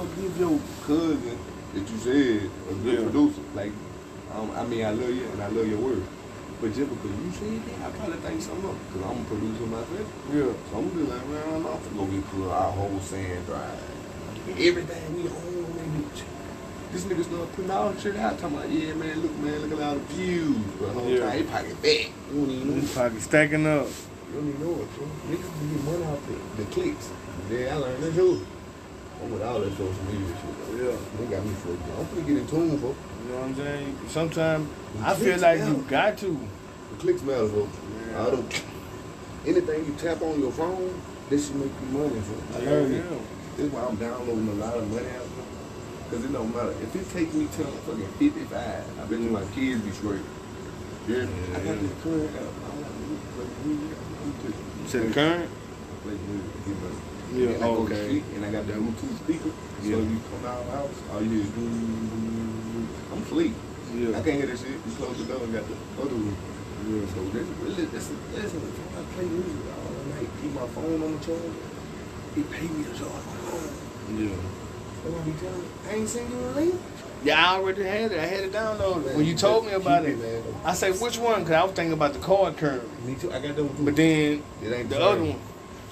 go give your cousin that you said a good Yeah. producer. Like, um, I mean, I love you and I love your work. But just because you said that, I probably think something up. Because I'm a producer myself. Yeah. So I'm gonna be like, man, I'm not gonna go get put our whole sand drive. Everything we own. This nigga start putting all the shit out, talking about, yeah, man, look, man, look at all the views. But whole Yeah. time, he pocket back. You don't even know. His pocket stacking up. You don't even know it, bro. Niggas can get money off the, the clicks. Yeah, I learned that too. I'm with all that social media shit. Yeah. They got me fucked up. I'm finna get in tune, bro. You know what I'm saying? Sometimes I feel like you got to. The clicks matter, bro. Yeah. I don't. Anything you tap on your phone, this should make you money, bro. I Yeah, learned it. yeah. This is why I'm downloading a lot of money out. Cause it don't matter. If it takes me till fucking 55, I bet you my kids be straight. Yeah. I got this current app. I don't like to play music. You said current? play music, get money. Yeah, and I go to okay. sleep, and I got that Bluetooth speaker. So Yeah. if you come out of the house, all you do. I'm asleep. I can't hear that shit. You close the door and got the other room. Yeah. So this really, this is, listen, if I play music all night, keep my phone on the charge, he pay me to charge my phone. Yeah. That's what he telling me. I ain't seen you a link. Yeah, I already had it. I had it downloaded. Man, when you told me about it, it, man. I said, which one? Because I was thinking about the card current. Me too. I got the one too. But then it ain't the other one,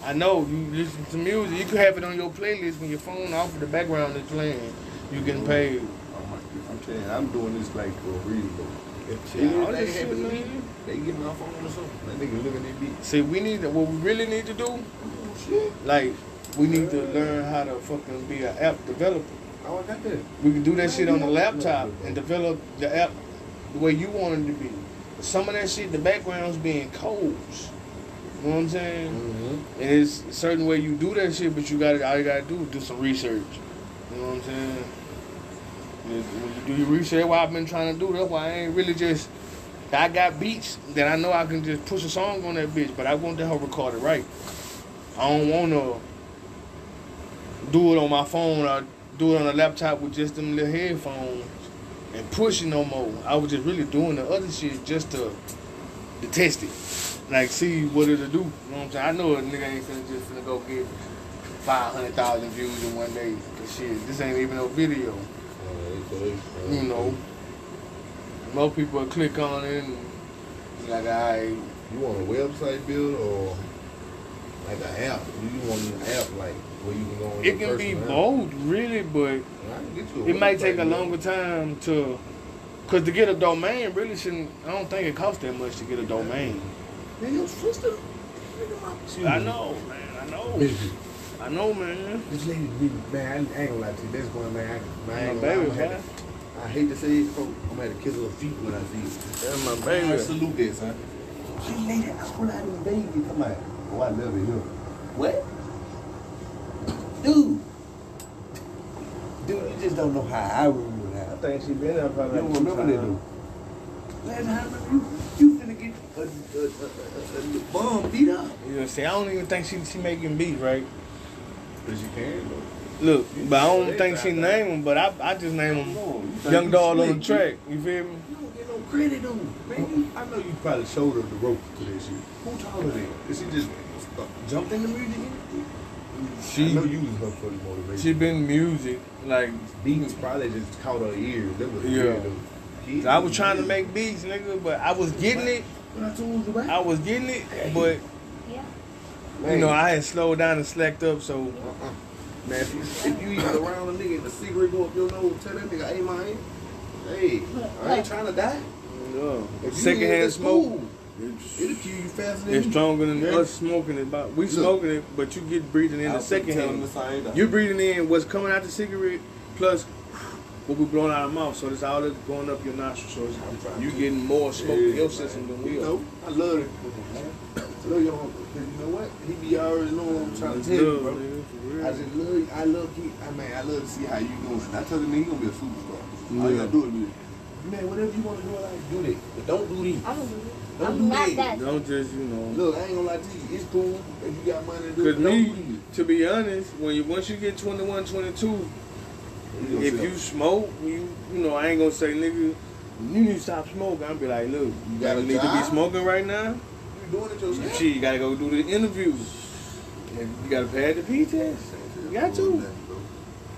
I know you listen to music. You could have it on your playlist when your phone off of the background is playing. You getting paid. Oh my, I'm telling you, I'm doing this like for a reason, bro. If Yeah, all anything happen to me, they get my phone or something. That nigga looking at me. See, we need to, what we really need to do, Oh shit. like, we need to learn how to fucking be an app developer. Oh, I got that. We can do that shit on the laptop and develop the app the way you want it to be. Some of that shit, the background's being codes. You know what I'm saying? Mm-hmm. And it's a certain way you do that shit, but you gotta all you gotta do is do some research. You know what I'm saying? When you do your research, what I've been trying to do, that's why I ain't really just I got beats that I know I can just push a song on that bitch, but I want that whole recorded right. I don't wanna do it on my phone or do it on a laptop with just them little headphones and push it no more. I was just really doing the other shit just to, to test it. Like see what it'll do. You know what I'm saying? I know a nigga ain't finna just finna go get five hundred thousand views in one day. Cause shit, this ain't even no video. Uh, you know. Most people click on it and like, alright, You want a website build or like an app? You want an app like where you can go it can be app? both really, but I can get you a it might take a longer time to Cause to get a domain really shouldn't I don't think it costs that much to get a domain. Man, your sister. nigga, my- I know, man, I know. I know man. This lady really, man, I ain't gonna lie to you. This one, man, I, man, I, ain't gonna lie, I'm man. gonna have to- I hate to say it, folks. I'm gonna have to kiss her feet when I see it. That's my I baby. salute this, huh? She lady, I pull out this baby. Come on. Oh, I love it here. What? Dude. Dude, you just don't know how I remember I that. Think she been there You probably don't like two remember that, times. dude. Last time you, you finna get a, a, a, a, a, a bum beat up. Yeah, see, I don't even think she she making beats, right? Cause you can, though. Look, but I don't think she name them, but I I just name them No, you Young you Dog on the track. You feel me? You don't get no credit, dude. Man, I know you probably showed her the rope to that shit. Who taught her that? Did she just uh, jumped in the music industry? She- I know you was her for the motivation. She been music like beats probably just caught her ears. That was Yeah. weird, dude. I was trying to make beats, nigga, but I was getting it. I told you about? I was getting it, but Yeah. you know I had slowed down and slacked up. So Uh-uh. Man, if you, if you even around a nigga and the cigarette go up your nose, tell that nigga, hey man, hey, I ain't trying to die. No, If secondhand in smoke. School, It'll kill you faster than It's me. stronger than Yeah. us smoking it. But we Look. smoking it, but you get breathing in I the second hand. the same thing. You breathing in what's coming out the cigarette plus what we blowing out of our mouth. So it's all that's going up your nostrils. So I'm it's, trying you to- getting more smoke in your man. system than we You are. know, I love it. I love your uncle. 'cause you know what? He be already know what I'm trying to It's tell you, bro. nigga, for real. I just love, I love, he, I mean, I love to see how you doing. I told him he gonna be a superstar. All you Yeah. gotta do is be, man, whatever you wanna do in life, do that. But don't do these. I'm, gonna do it. Don't I'm not that. that. Don't just you know. Look, I ain't gonna lie to you. It's cool if you got money to do it. Cause but Don't do me, these. to be honest, when you once you get 21, 22, gonna if sell. you smoke, you you know I ain't gonna say nigga, you need to stop smoking. I'll be like, look, you got gotta a need to be smoking right now. you doing it yourself. Shit, you gotta go do the interviews. You gotta pass the P test. You got to.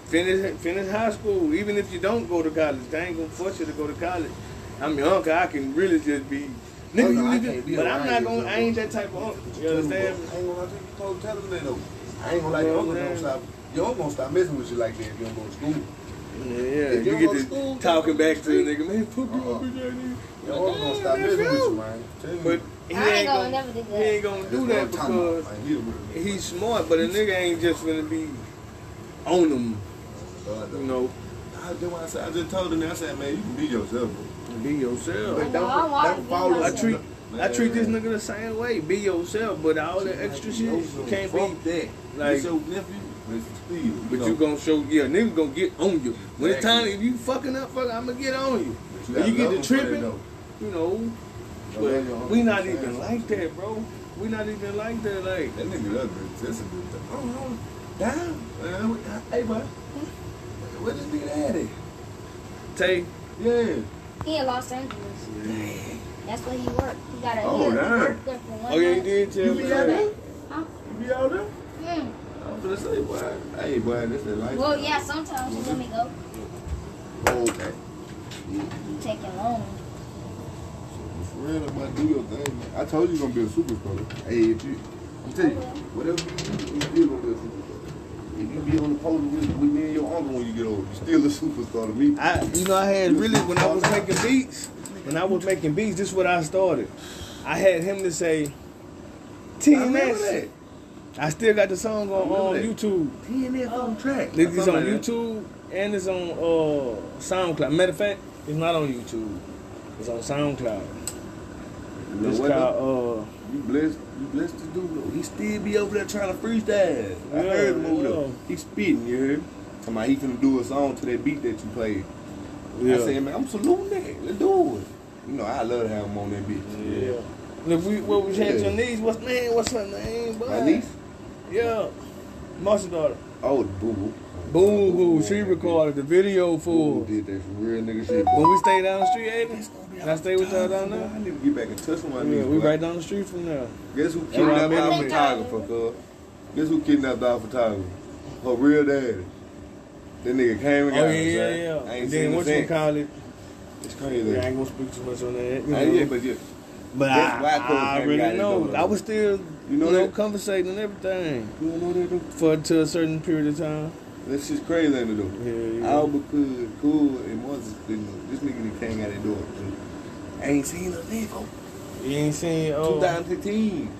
finish finish high school. Even if you don't go to college, they ain't gonna force you to go to college. I'm your uncle. I can really just be. Nigga, Oh, you no, I nigga, can't be but I'm not gonna. I ain't that type of uncle. You understand? I ain't gonna lie to you. Told tell them that though. I ain't gonna lie. Your uncle don't stop. Your uncle gonna stop messing with you like that if you don't go to school. Yeah, yeah. If You you get go to to school, talking back to the nigga, man. Fuck you, Uh-uh. bitch ass nigga. Your uncle gonna stop messing with real. you, man. But he I ain't ain't gonna gonna. never do He that. ain't gonna do that I'm about, because man. He a real nigga. he's smart, but a nigga ain't just gonna be on him. Uh, You know, I, that's why I, said, I just told him, I said, man, you can be yourself, bro. Be yourself. But I don't, know, I don't follow I treat I treat this nigga the same way. Be yourself, but all that extra shit you can't Fuck be that. like- It's your nephew. It's But know. you gonna show, yeah, nigga gonna get on you. When it's time, if you fucking up, fuck, I'm gonna get on you. But You, gotta get love to him for that, tripping, though. you know. But let we uncle not even like that, bro. We not even like that, like. That nigga ugly. That's a good thing. Oh, no. Damn. Man, we- Hey, boy. Hmm? Where this nigga at? it? Tay, Yeah. He in Los Angeles. That's where he worked. He got a Oh, he, he damn. worked there for one oh yeah, he did tell You me be out there? Huh? You be out there? Hmm. I'm gonna say, boy. Hey, boy, this is life. Well, yeah, sometimes he let me go. Oh, okay. You taking long. So, for real, about do your thing, man. I told you you're gonna be a superstar. Hey, if you, I'm telling you, whatever you do, you still gonna be a superstar. If you be on the poster with, with me and your uncle when you get old, you still a superstar to me. I, you know, I had really when I was making beats. When I was making beats, this is what I started. I had him to say, I Team remember S. that. I still got the song on, on remember that. YouTube. TNF on track. It's on YouTube and it's on uh, SoundCloud. Matter of fact, it's not on YouTube. It's on SoundCloud. You know It's what? called uh, You blessed, you blessed to do though. He still be over there trying to freestyle. I Yeah, heard him over there. He spitting, you heard? Talking about he finna do a song to that beat that you played. yeah. I said, man, I'm saluting that. Let's do it. You know, I love to have him on that bitch. yeah. Look, we what we had your niece. What's man? What's her name? boy? My niece? Yeah, Marshall daughter. Oh, boo boo. Boo boo. She recorded the video Boo for did that for real nigga shit. when we stay down the street. Aiden. I stay with y'all down there. I need to get back in touch with my Yeah, niece. we boy. right down the street from there. Guess who Yeah, kidnapped I our remember. photographer, cuz? Guess who kidnapped our photographer? Her real daddy. That nigga came and got Oh her, yeah, yeah, yeah. I And ain't then seen what the you since. call it? It's crazy. Yeah, I ain't gonna speak too much on that. You Uh, know. yeah, but yeah. But That's why I, I really know. I was still, You you know that? conversating and everything You don't know that though? for to a certain period of time. That's just crazy ain't it though. Yeah, yeah. Because cool and Moses, this nigga that came out that door. I ain't seen a for You ain't seen oh, 2015.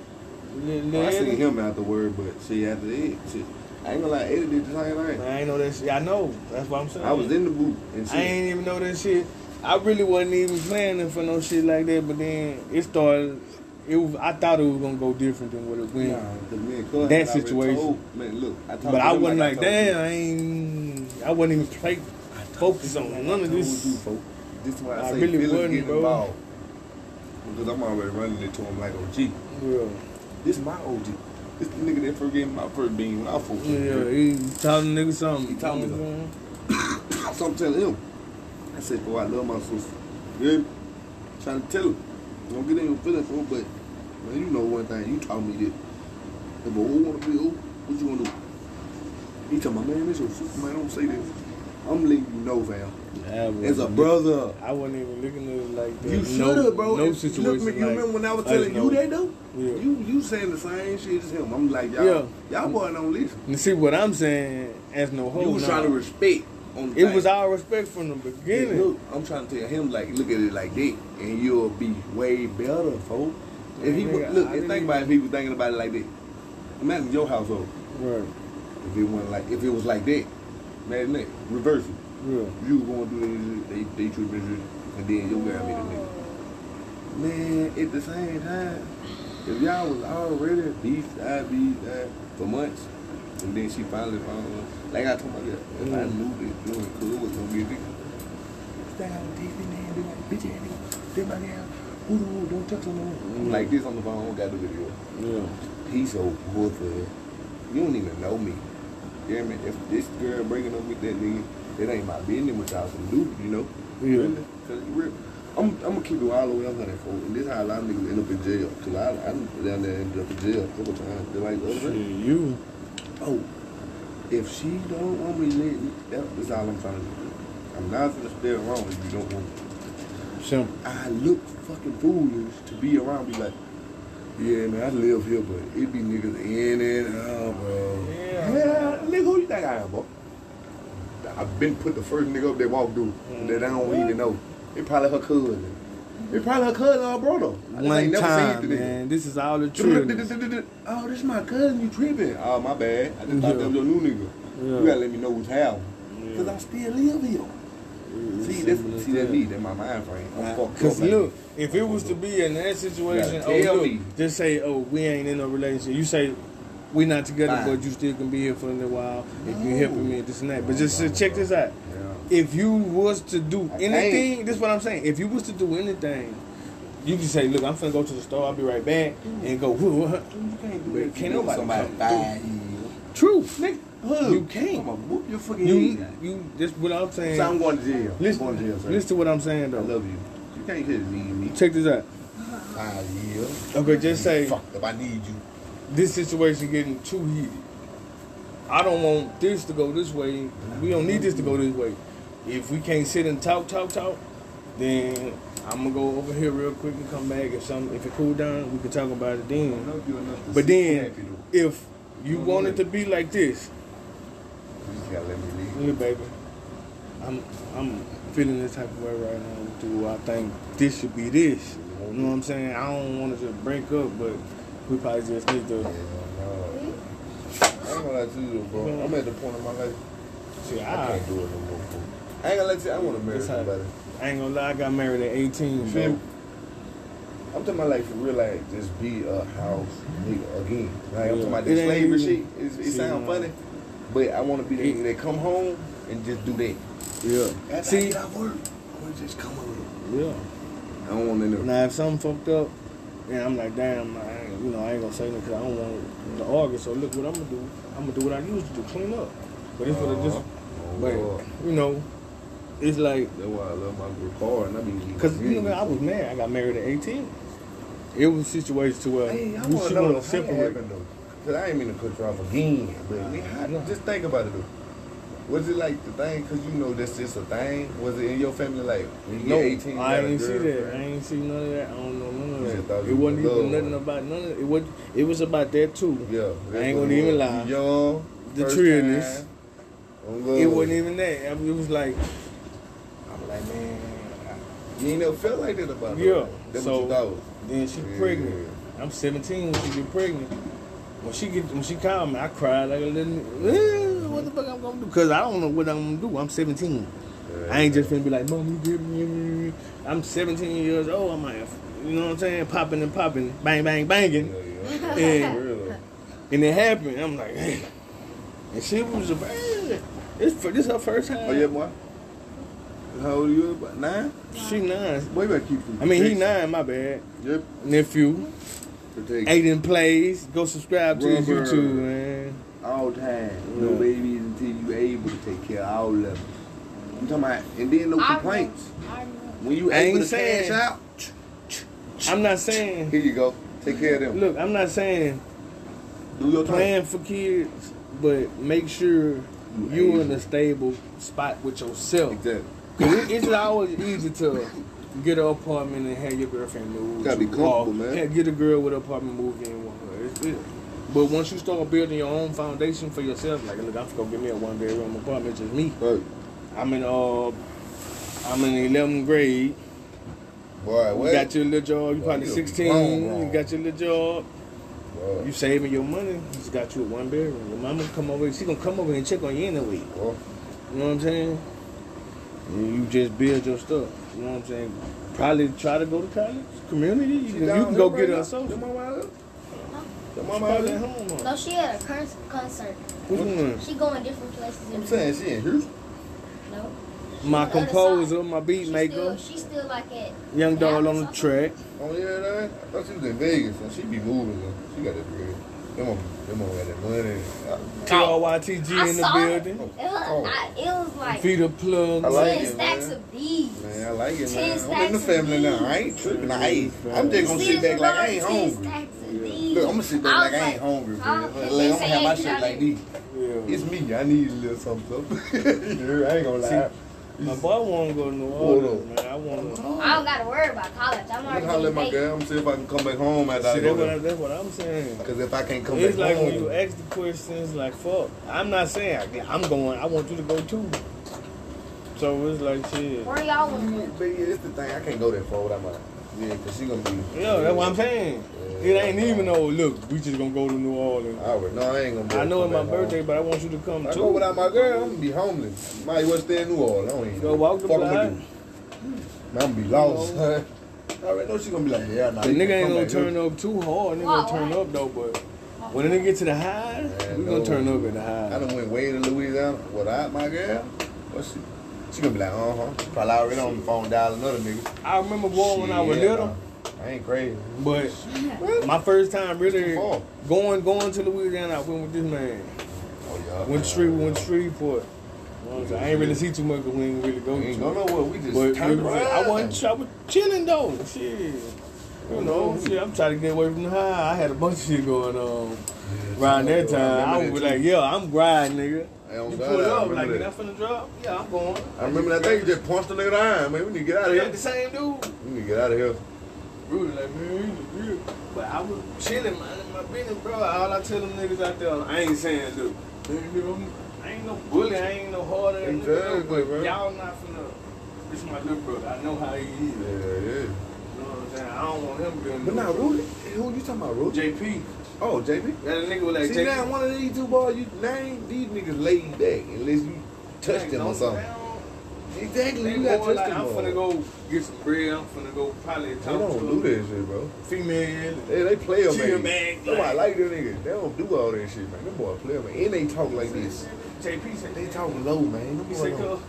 Lil- Lil Well, I seen him word, but see after that, shit. I ain't gonna lie, Eddie did the same thing. I ain't know that shit. I know. That's what I'm saying. I was in the booth and shit. I ain't even know that shit. I really wasn't even planning for no shit like that. But then it started. It was. I thought it was gonna go different than what it went. Nah, 'cause me That situation. told- man, look, I But I wasn't I like, told you. damn. I ain't. I wasn't even play, focused on none of told this. you. This is why I, I say really wasn't, bro. involved. Because I'm already running it to him like OG. Yeah. This my OG. This the nigga that first gave me my first bean when I was 14. Yeah, he a nigga something. He taught me something. I'm So I'm telling him. I said, boy, I love my sister. Yeah. Trying to tell him. Don't get in your feelings, bro, but man, you know one thing, you taught me this. If a who wanna be who, what you gonna do? He told my man, this your sister, man, don't say this. I'm letting you know, fam. As a brother. I wasn't even looking at it like that. You should have, bro. No situation. Look, you like, remember when I was I telling you know. that though? Yeah. You you saying the same shit as him. I'm like, y'all, Yeah. y'all boy don't listen. And see what I'm saying as no hoe. you was trying to respect It was all respect from the beginning. look, I'm trying to tell him like, look at it like that, and you'll be way better, folks. If he Nigga, look, and think about it, if he was thinking about it like that. Imagine your household Right. if it wasn't like if it was like that. Imagine that. Reverse it. Yeah. You was going through this, they they treat me and then your girl made a nigga. Man, at the same time, if y'all was already beef, I beef, I, for months, and then she finally found one. Like I told my girl, if I Mm. knew that doing cool was gonna be a nigga. Stay out of TV, man, be like, bitch ass nigga, stay my girl. Who don't, don't touch her no Mm. like this on the phone, got the video. Yeah. He's so poor for her. You don't even know me. You hear me? If this girl breaking up with that nigga, it ain't my business what y'all can do, you know? Yeah. Really? Cause you real. I'm, I'm gonna keep it all the way up on that phone. And this how a lot of niggas end up in jail. Cause I, I done down there ended up in jail a couple times. They're like, the other Shit, you. Oh. If she don't want me, let that, that's all I'm trying to do. I'm not gonna stay around if you don't want me. Simple. I look fucking foolish to be around. Be like, yeah, man, I live here, but it be niggas in and out, bro. Yeah. Yeah, nigga, who you think I am, bro? I've been put the first nigga up that walked through that I don't even know. It probably her cousin. It probably her cousin or brother. I One never time, man. This is all the truth. Oh, this is my cousin. You tripping? Oh, my bad. I just thought that was your new nigga. You gotta let me know what's happening. Cause I still live here. See, that's, see, that's me. That's my mind frame. I'm fucked Cause up. look, that. if it was to be in that situation, oh, look, me. just say, oh, we ain't in no relationship. You say, we not together, Fine. but you still can be here for a little while if you No. helping me, this and that. But just check this out. If you was to do anything, this is what I'm saying. If you was to do anything, you can say, look, I'm finna go to the store. I'll be right back, and go. You can't do that. can't You nobody somebody come five years. True, nigga. Huh. You can't. I'm whoop your fucking You, head. you. This what I'm saying. So I'm going to jail. I'm listen, going to jail, sir. listen to what I'm saying though. I love you. You can't hit me. Check this out. Five years. Okay, just say Fucked up. I need you. this situation getting too heated. I don't want this to go this way. We don't need this to go this way. If we can't sit and talk, talk, talk, then I'm gonna go over here real quick and come back. If some, if it cool down, we can talk about it then. love you enough to But then, if you want it to be like this, You just gotta let me leave. look, baby, I'm I'm feeling this type of way right now. Do I think this should be this? You know what I'm saying? I don't want to just break up, but we probably just need to. I ain't gonna lie to you, bro. I'm at the point in my life. See, I I, can't do it no more. I ain't gonna let you. I want to marry somebody. I ain't gonna lie, I got married at 18. You feel? I'm talking about like for real, like just be a house nigga again. Like I'm talking about It this slavery shit. It See, sound no. funny, but I want to be the nigga that come home and just do that. Yeah. After I See, get off work, I want to just come home. yeah. I don't want to know. Now if something fucked up, and I'm like, damn, I ain't, you know, I ain't gonna say nothing because I don't want to argue. So look what I'm gonna do. I'm gonna do what I used to do, clean up. But it's what uh-huh. I just, Oh, but you know, it's like, That's why I love my good car and I mean, cause you know, I was married. I got married at 18. It was a situation to where Hey, I we want to she know wanna how separate. happened. Cause I ain't mean to cut you off again, but I mean, how, just think about it though. Was it like the thing? Cause you know that's just a thing. Was it in your family like when you No, get 18? you I ain't see that. I ain't see none of that. I don't know none of that. it wasn't was even nothing about none of it. It was, it was about that too. Yeah, I ain't gonna even lie. You young, The trillness. It wasn't even that. I mean, it was like, like, man. You ain't never felt like that about her. Yeah, That's so- what you thought. Then she Yeah. pregnant. I'm 17 when she get pregnant. When she get when she called me, I cried like a little. Eh, what the fuck I'm gonna do? Cause I don't know what I'm gonna do. I'm 17. I ain't just gonna be like, mom, you give me. I'm 17 years old. I'm like, you know what I'm saying? Popping and popping, bang, bang, Yeah, banging, yeah. and For real and it happened. I'm like, hey. and she was a man. This this her first time. Oh yeah, boy. How old are you? About nine? She nine. Boy, you better keep some I mean, he nine. My bad. Yep. Nephew. Protect Aiden plays. Go subscribe to his Rubber. YouTube, man. all time. No babies until you able to take care of all of them. I'm talking about, and then no I complaints. know. I know. When you I able ain't to saying- cash out, I'm not saying. here you go. Take care of them. Look, I'm not saying Do your plan for kids, but make sure You you in a stable spot with yourself. Exactly. It, it's always easy to get an apartment and have your girlfriend move. Gotta be you, comfortable, or man. have- Get a girl with an apartment move in with her. It's, it, but once you start building your own foundation for yourself, like look, I'm gonna give me a one bedroom apartment, just me. Right. I'm in uh, I'm in 11th grade. Boy, You got your little job. You Boy, probably you 16. wrong, wrong. You got your little job. Boy, You saving your money. You just got you a one bedroom. Your mama come over. She gonna come over and check on you anyway. boy. You know what I'm saying? And you just build your stuff. You know what I'm saying? Probably try to go to college, community. You can, you can go here get her a social. Your mama out? Your mama out at there? home. No, she at a concert. Which one? She going different places. in I'm saying she in Houston. No. My on the other composer, my beat She maker, Still, she's still like at. young doll on the track. Oh yeah, that. I thought she was in Vegas. And she be moving. though. She got that bread. Them on, them on got that money. TRYTG I in the saw building. It, oh. it, was, I, it was like Feet up plug. I like ten it, stacks man. of bees. Man, I like it, Ten man. I'm in stacks the of family now. I ain't tripping. I ain't. I'm just gonna sit back like I ain't Ball, ten hungry. stacks of Yeah, these. Look, I'm gonna sit back I like I ain't hungry, oh, man. they Like, I'm gonna have my you shit like these. Yeah. It's me. I need a little something. something. Yeah, I ain't gonna lie. My boy want to go to New Hold Orleans, man. I want to. I don't gotta worry about college. I'm I'm already gonna holler at my getting paid. girl. I'm see if I can come back home after I See, that's what, I, that's what I'm saying. Because if I can't come It's back like home, when you ask the questions, like, fuck. I'm not saying I, I'm going. I want you to go too. So it's like shit. Where y'all Yeah, want but yeah, it's the thing. I can't go that far without my. Yeah, because she gonna be. Yeah, that's what I'm saying. It ain't even no look. We just gonna go to New Orleans. I already know I ain't gonna be I know it's my back home. birthday, but I want you to come I too. go without my girl, I'm gonna be homeless. Might as well stay in New Orleans. I don't even Go walk the fuck block. I'm gonna be lost. I already know she gonna be like, yeah, nah. The nigga ain't gonna turn here. up too hard. Nigga gonna turn up though, but when the nigga get to the high, we gonna no. turn up at the high. I done went way to Louisiana without my girl. What's she? She gonna be like, uh huh. Probably already on the phone dial another nigga. I remember boy when I was Shit, little, nah. I ain't crazy. but What? my first time really Before. going going to Louisiana, I went with this man. Oh yeah. Went to Street, went to Shreveport. You know what I'm saying? I ain't really see too much 'cause we ain't really go We ain't to. go nowhere. We just But turned we was- around. I wasn't. I was chilling though. Shit. You know, shit. I'm trying to get away from the high. I had a bunch of shit going on around that time. I was like, yeah, I'm riding, nigga. On You God, pull I up, remember like, that. finna drop? Yeah, I'm going. I remember that thing. You just punched the nigga down, man. We need to get out of here. the same dude. We need to get out of here. Rudy like, man, he's real. But I was chilling, man, in my business, bro. All I tell them niggas out there, I ain't saying, look, I'm- ain't no bully, I ain't no harder Exactly, bro. y'all not finna. This my little brother. I know how he is. Yeah, yeah. You know what I'm saying? I don't want him being. But now, Rudy, who you talking about, Rudy? JP. Oh, JP. That nigga was like, See JP. now, one of these two boys you name, these niggas laid back unless you touch them or something. Exactly, They you got more touch like, them. I'm all. finna go get some bread. I'm finna go probably talk They don't to do that shit, bro. female. They, they play them, man. man. Nobody like them niggas. They don't do all that shit, man. Them boys play them, man. and they talk like this. JP said They talk low, man. Them He boys said, don't-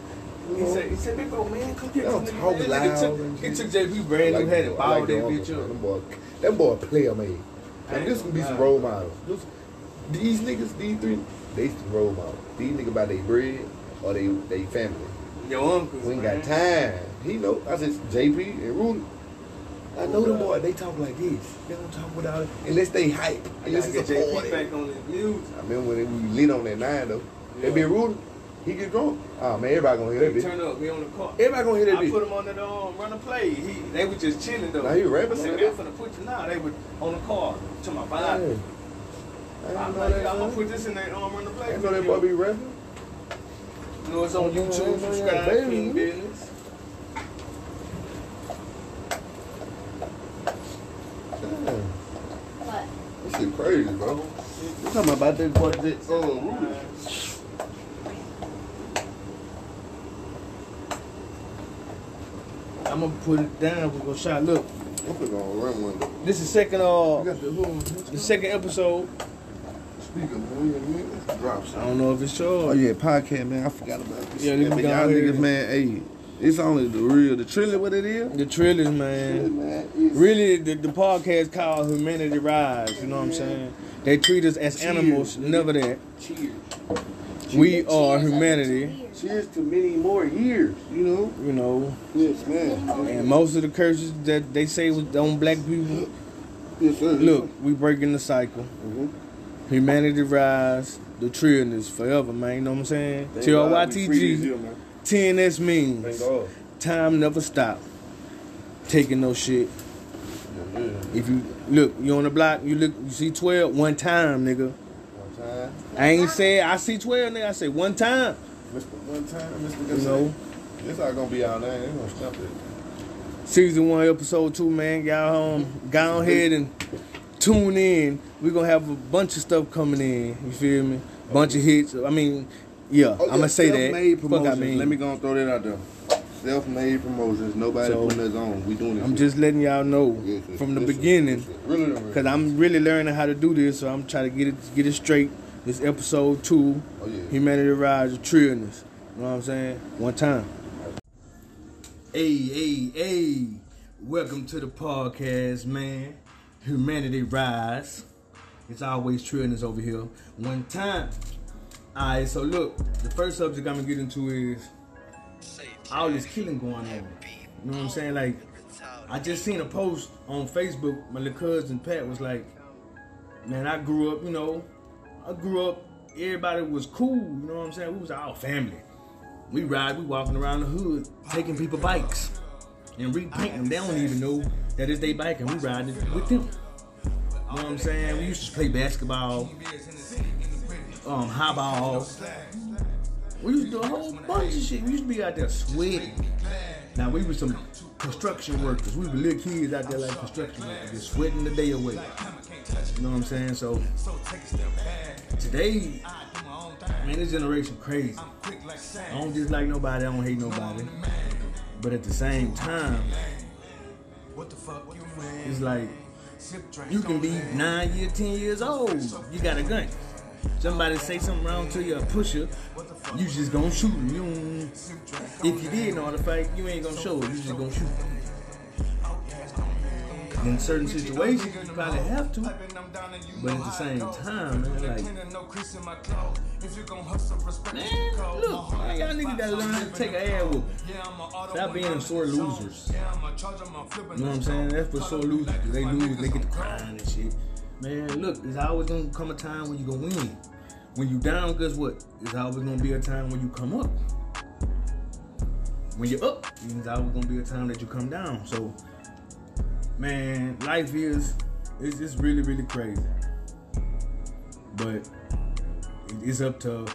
he said, he said, big bro, man, come get They don't this nigga, talk man." loud Nigga took- and He shit. took JP brand new, had it, balled like that bitch man. up. Them boy, them boy player made. And this can be some role models. This- These niggas, these three, they some role models. These niggas about their bread or they they family. Your uncles, We ain't man. got time. He know. I said JP and Rudy. I know them boy. They talk like this. They don't talk without it unless they hype. Unless it's get a JP back on his music. I remember when we lit on that nine though. Yeah. That be Rudy. He get drunk. Oh man, everybody gonna hear that He bitch. turn up, he on the car. Everybody gonna hear that I put bitch. him on that um, run a play. He, they were just chilling though. Now he rapping I said, on man, that I'm finna put you now. They were on the car to my Yeah. vibe. I I'm like. I'm gonna put this in that um, run the play. didn't know that video. boy be rapping. You know, it's on YouTube. yeah, Subscribe, baby. King Business. Damn. What? This shit crazy, bro. You talking about that boy that um Rudy? I'm gonna put it down. We're gonna shot. Look, I'm finna go run one. this is second uh the the second episode. speaker, boy. You minute. I don't know if it's yours. Oh yeah, podcast man. I forgot about this. Yeah, Yeah, let me but go y'all niggas, man. Hey, it's only the real, the trillion. What it is? The Yeah, man. man. Really, the, the podcast called Humanity Rise. You know what I'm saying? They treat us as Cheers, animals. nigga. Never that. cheers. We Cheers are humanity. years. Cheers to many more years. You know. You know, Yes, man. and most of the curses that they say was on black people. Yes, sir. Look, we breaking the cycle. Mhm. Humanity rise. The trillionaires forever, man. You know what I'm saying? Thank T R God Y we T free G. this year, man. Thank means God. time never stop. Taking no shit. Yeah, yeah. If you look, you on the block, you look, you see 12, one time, nigga. Time, I ain't say I see 12, nigga. I say one time. Mr. One time, Mr. You know, This not gonna be out there. They gonna stop it. season one, episode two, man. Y'all um, go ahead and tune in. we gonna have a bunch of stuff coming in. You feel me? Bunch of hits. I mean, yeah, Oh, I'm gonna say that. Fuck, I mean, Let me go and throw that out there. Self-made promotions. Nobody So, putting us on. We doing this. I'm shit. just letting y'all know Yes, sir. from the Yes, beginning. Yes. Really, really. Cause I'm really learning how to do this, so I'm trying to get it get it straight. This episode two, Oh yeah. Humanity Rise, the trillionaires. You know what I'm saying? One time. Hey, hey, hey! Welcome to the podcast, man. Humanity Rise. It's always trillionaires over here. One time. Alright, so look, the first subject I'm gonna get into is all this killing going on. You know what I'm saying? Like, I just seen a post on Facebook. My little cousin Pat was like, man, I grew up, you know, I grew up, everybody was cool, you know what I'm saying? We was our family. We ride, we walking around the hood, taking people bikes and repainting them. They don't even know that it's their bike and we riding with them. You know what I'm saying? We used to play basketball, um, high ball. We used to do a whole bunch of shit. We used to be out there sweating. Now we were some construction workers. We were little kids out there like construction workers, just sweating the day away. You know what I'm saying? So today, man, this generation crazy. I don't dislike nobody. I don't hate nobody. But at the same time, it's like you can be nine years, ten years old. You got a gun. Somebody say something wrong to you or push you, you just gonna shoot him. You if you did know how to fight, you ain't gonna show it. You just gonna shoot. In certain situations, you probably have to, but at the same time, man, like, man, look, man, y'all niggas gotta learn how to take an air whoop. Stop being sore losers. You know what I'm saying? That's what sore losers. They lose, they get to crying and shit. Man, look, there's always gonna come a time when you gonna win. When you down, guess what? There's always gonna be a time when you come up. When you're up, there's always gonna be a time that you come down. So, man, life is it's just really, really crazy. But it's up to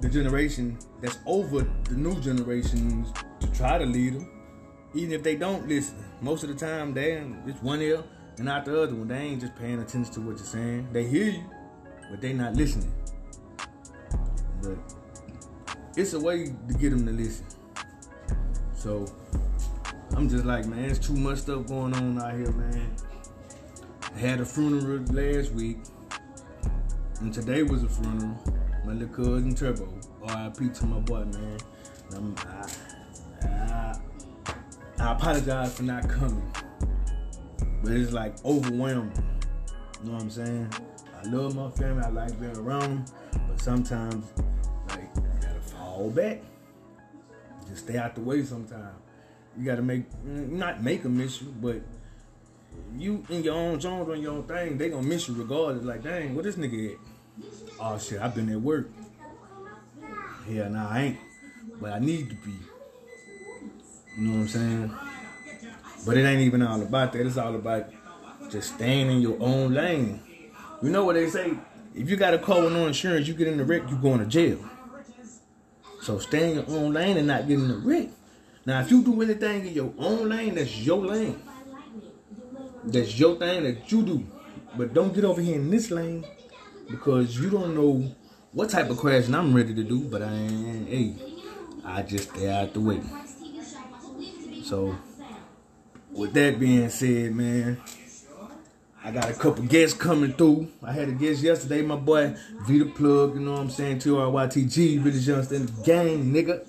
the generation that's over the new generations to try to lead them. Even if they don't listen, most of the time they it's one ear and not the other one. They ain't just paying attention to what you're saying. They hear you, but they not listening. But it's a way to get them to listen. So I'm just like, man, it's too much stuff going on out here, man. I had a funeral last week, and today was a funeral. My little cousin Turbo, R.I.P. to my boy, man. I, I, I apologize for not coming, but it's like overwhelming. You know what I'm saying? I love my family. I like being around them, but sometimes, like, you gotta fall back. Just stay out the way. Sometimes you gotta make mm, not make them miss you, but you in your own zone doing your own thing, they gonna miss you regardless. Like, dang, what this nigga at? Oh shit, I've been at work. Yeah, nah, I ain't. But I need to be. You know what I'm saying? But it ain't even all about that. It's all about just staying in your own lane. You know what they say? If you got a car with no insurance, you get in the wreck, you going to jail. So stay in your own lane and not get in the wreck. Now, if you do anything in your own lane, that's your lane. That's your thing that you do. But don't get over here in this lane because you don't know what type of crashing I'm ready to do. But I ain't, hey, I just stay out the way. So, with that being said, man, I got a couple guests coming through. I had a guest yesterday, my boy Vita Plug, you know what I'm saying? T-R-Y-T-G, really just the gang, nigga.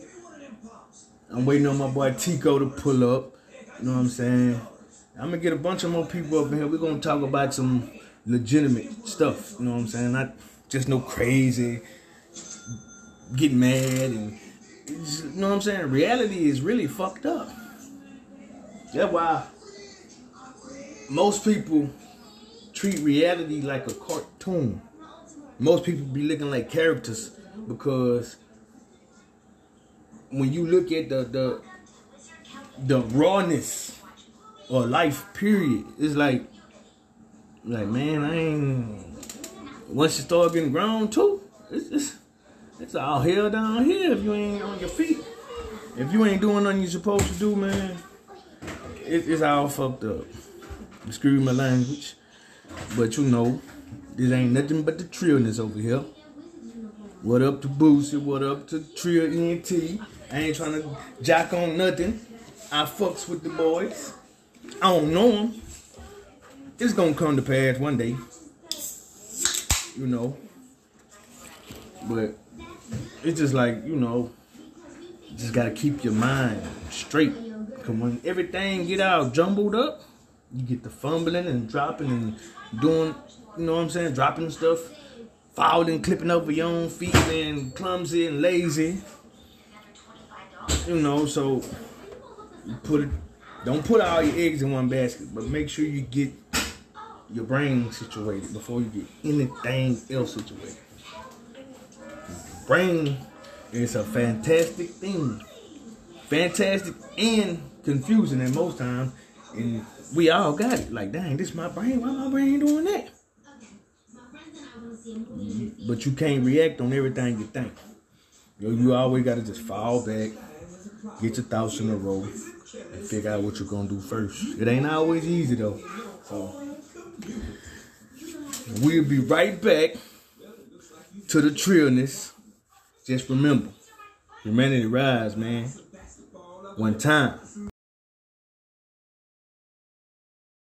I'm waiting on my boy Tico to pull up. You know what I'm saying? I'm gonna get a bunch of more people up in here. We're gonna talk about some legitimate stuff. You know what I'm saying? Not just no crazy getting mad and you know what I'm saying? Reality is really fucked up. That's why most people treat reality like a cartoon. Most people be looking like characters because when you look at the the the rawness or life period, it's like like man, I ain't once you start getting grown too, it's just it's all hell down here if you ain't on your feet. If you ain't doing nothing you supposed to do, man, it, it's all fucked up. Excuse my language. But you know, this ain't nothing but the trillness over here. What up to Boosie? What up to Trill ENT? I ain't trying to jack on nothing. I fucks with the boys. I don't know them. It's gonna come to pass one day. You know. But it's just like, you know, just gotta keep your mind straight. Cause when everything get all jumbled up, you get the fumbling and dropping and doing, you know what I'm saying, dropping stuff, falling, clipping over your own feet, and clumsy and lazy. You know, so put it. Don't put all your eggs in one basket, but make sure you get your brain situated before you get anything else situated. Brain is a fantastic thing. Fantastic and confusing at most times. And we all got it. Like, dang, this my brain. Why my brain doing that? But you can't react on everything you think. You, you always got to just fall back, get your thoughts in a row, and figure out what you're going to do first. It ain't always easy, though. So, we'll be right back to the trillness. Just remember, humanity rise, man. One time.